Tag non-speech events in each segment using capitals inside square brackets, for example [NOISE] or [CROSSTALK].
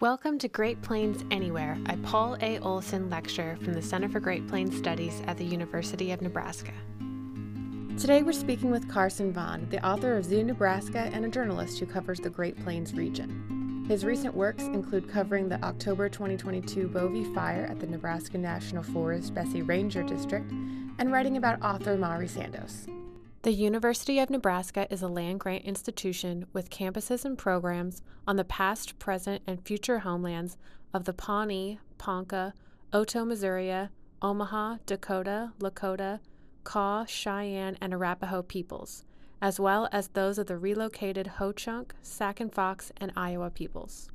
Welcome to Great Plains Anywhere, a Paul A. Olson lecture from the Center for Great Plains Studies at the University of Nebraska. Today we're speaking with Carson Vaughan, the author of Zoo Nebraska and a journalist who covers the Great Plains region. His recent works include covering the October 2022 Bovee fire at the Nebraska National Forest Bessey Ranger District and writing about author Mari Sandoz. The University of Nebraska is a land grant institution with campuses and programs on the past, present, and future homelands of the Pawnee, Ponca, Oto, Missouri, Omaha, Dakota, Lakota, Kaw, Cheyenne, and Arapaho peoples, as well as those of the relocated Ho-Chunk, Sac and Fox, and Iowa peoples.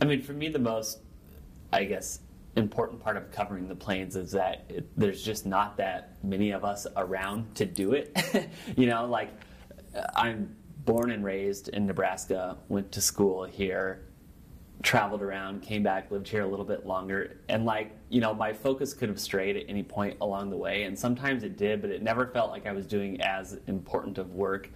I mean, for me, the most, I guess, important part of covering the plains is that it, there's just not that many of us around to do it. [LAUGHS] you know, like I'm born and raised in Nebraska, went to school here, traveled around, came back, lived here a little bit longer, and like, you know, my focus could have strayed at any point along the way, and sometimes it did, but it never felt like I was doing as important of work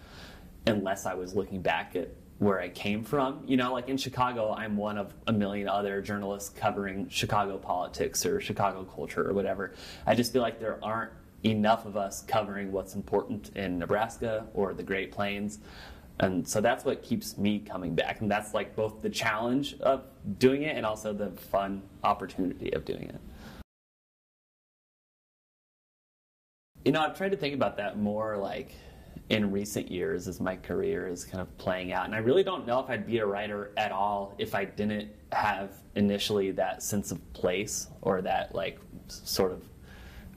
unless I was looking back at where I came from. You know, like in Chicago, I'm one of a million other journalists covering Chicago politics or Chicago culture or whatever. I just feel like there aren't enough of us covering what's important in Nebraska or the Great Plains. And so that's what keeps me coming back. And that's like both the challenge of doing it and also the fun opportunity of doing it. You know, I've tried to think about that more like in recent years as my career is kind of playing out. And I really don't know if I'd be a writer at all if I didn't have initially that sense of place or that like sort of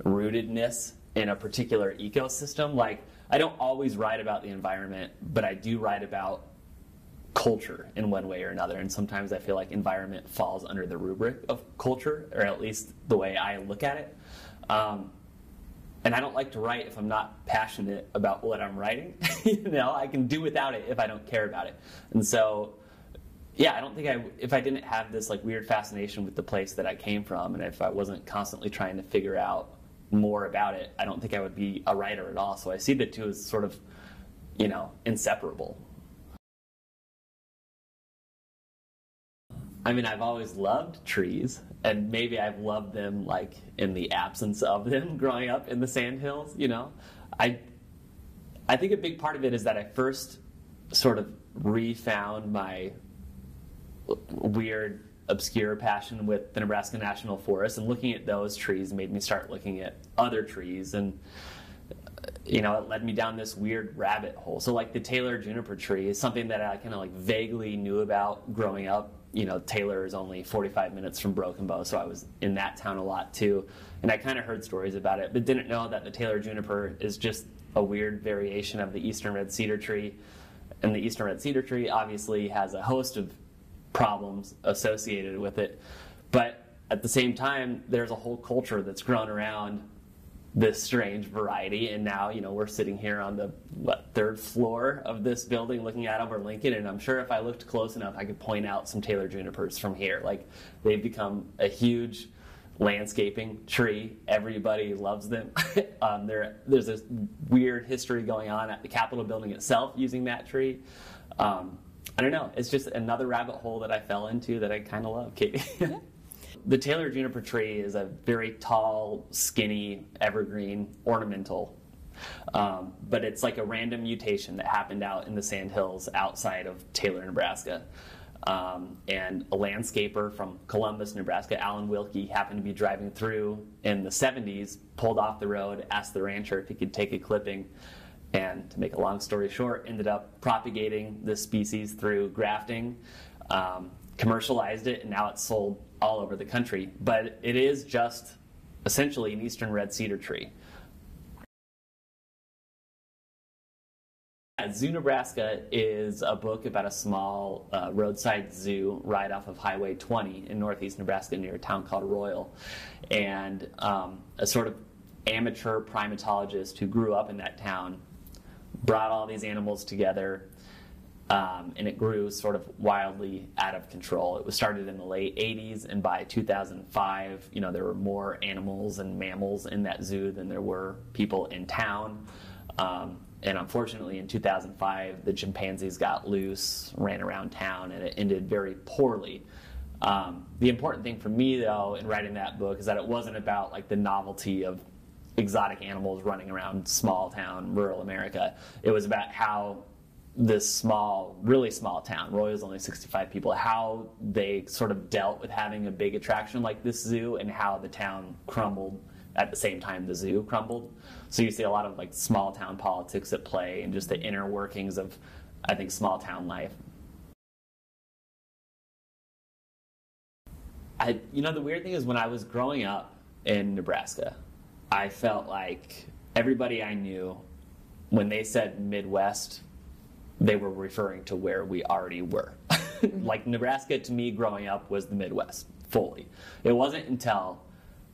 rootedness in a particular ecosystem. Like I don't always write about the environment, but I do write about culture in one way or another. And sometimes I feel like environment falls under the rubric of culture, or at least the way I look at it. Um, and I don't like to write if I'm not passionate about what I'm writing. [LAUGHS] you know, I can do without it if I don't care about it. And so, yeah, I don't think I, if I didn't have this like weird fascination with the place that I came from, and if I wasn't constantly trying to figure out more about it, I don't think I would be a writer at all. So I see the two as sort of, you know, inseparable. I mean, I've always loved trees, and maybe I've loved them like in the absence of them [LAUGHS] growing up in the sandhills, you know. I I think a big part of it is that I first sort of refound my weird obscure passion with the Nebraska National Forest and looking at those trees made me start looking at other trees and you know, it led me down this weird rabbit hole. So like the Taylor juniper tree is something that I kind of like vaguely knew about growing up you know, Taylor is only 45 minutes from Broken Bow, so I was in that town a lot too. And I kind of heard stories about it, but didn't know that the Taylor juniper is just a weird variation of the eastern red cedar tree. And the eastern red cedar tree obviously has a host of problems associated with it. But at the same time, there's a whole culture that's grown around this strange variety. And now, you know, we're sitting here on the what, third floor of this building looking out over Lincoln. And I'm sure if I looked close enough, I could point out some Taylor junipers from here. Like they've become a huge landscaping tree. Everybody loves them. [LAUGHS] um, there, there's this weird history going on at the Capitol building itself using that tree. Um, I don't know. It's just another rabbit hole that I fell into that I kind of love, Katie. [LAUGHS] Yeah. The Taylor juniper tree is a very tall, skinny, evergreen, ornamental. Um, but it's like a random mutation that happened out in the sandhills outside of Taylor, Nebraska. Um, and a landscaper from Columbus, Nebraska, Alan Wilkie, happened to be driving through in the 70s, pulled off the road, asked the rancher if he could take a clipping, and to make a long story short, ended up propagating this species through grafting, um, commercialized it, and now it's sold all over the country, but it is just essentially an eastern red cedar tree. Zoo Nebraska is a book about a small uh, roadside zoo right off of Highway 20 in northeast Nebraska near a town called Royal. And um, a sort of amateur primatologist who grew up in that town brought all these animals together um, and it grew sort of wildly out of control. It was started in the late 80s, and by 2005, you know, there were more animals and mammals in that zoo than there were people in town. Um, and unfortunately, in 2005, the chimpanzees got loose, ran around town, and it ended very poorly. Um, the important thing for me, though, in writing that book is that it wasn't about like the novelty of exotic animals running around small town rural America. It was about how this small, really small town, Roy Royal's only 65 people, how they sort of dealt with having a big attraction like this zoo and how the town crumbled at the same time the zoo crumbled. So you see a lot of like small town politics at play and just the inner workings of, I think, small town life. I, you know, the weird thing is when I was growing up in Nebraska, I felt like everybody I knew, when they said Midwest, they were referring to where we already were. [LAUGHS] like Nebraska to me growing up was the Midwest fully. It wasn't until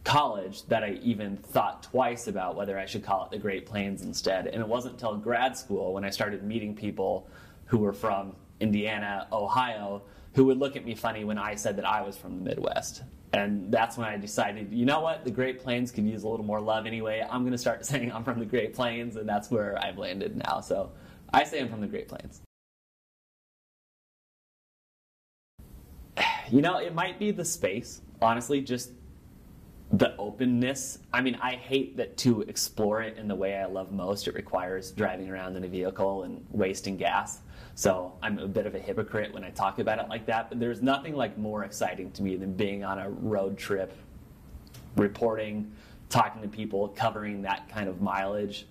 college that I even thought twice about whether I should call it the Great Plains instead. And it wasn't until grad school when I started meeting people who were from Indiana, Ohio, who would look at me funny when I said that I was from the Midwest. And that's when I decided, you know what, the Great Plains could use a little more love anyway. I'm going to start [LAUGHS] saying I'm from the Great Plains, and that's where I've landed now. So I say I'm from the Great Plains. [SIGHS] You know, it might be the space, honestly, just the openness. I mean, I hate that to explore it in the way I love most, it requires driving around in a vehicle and wasting gas. So I'm a bit of a hypocrite when I talk about it like that. But there's nothing like more exciting to me than being on a road trip, reporting, talking to people, covering that kind of mileage.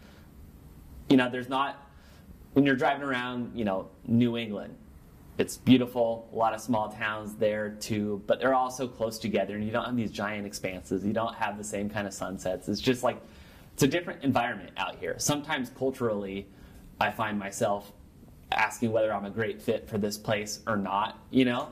You know, there's not when you're driving around, you know, New England it's beautiful, a lot of small towns there too, but they're all so close together and you don't have these giant expanses. You don't have the same kind of sunsets. It's just like, it's a different environment out here. Sometimes culturally, I find myself asking whether I'm a great fit for this place or not, you know?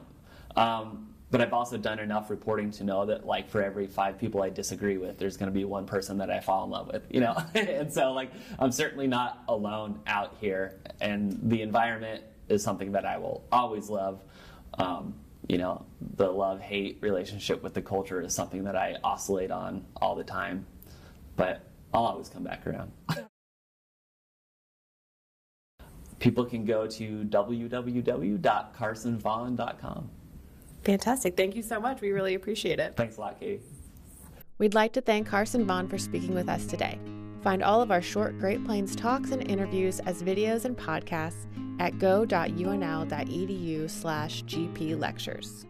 Um, but I've also done enough reporting to know that, like, for every five people I disagree with, there's going to be one person that I fall in love with, you know? [LAUGHS] and so, like, I'm certainly not alone out here. And the environment is something that I will always love. Um, you know, the love hate relationship with the culture is something that I oscillate on all the time, but I'll always come back around. [LAUGHS] People can go to www.carsonvaughan.com. Fantastic. Thank you so much. We really appreciate it. Thanks a lot, Katie. We'd like to thank Carson Vaughan for speaking with us today. Find all of our short Great Plains talks and interviews as videos and podcasts at go.unl.edu slash gplectures.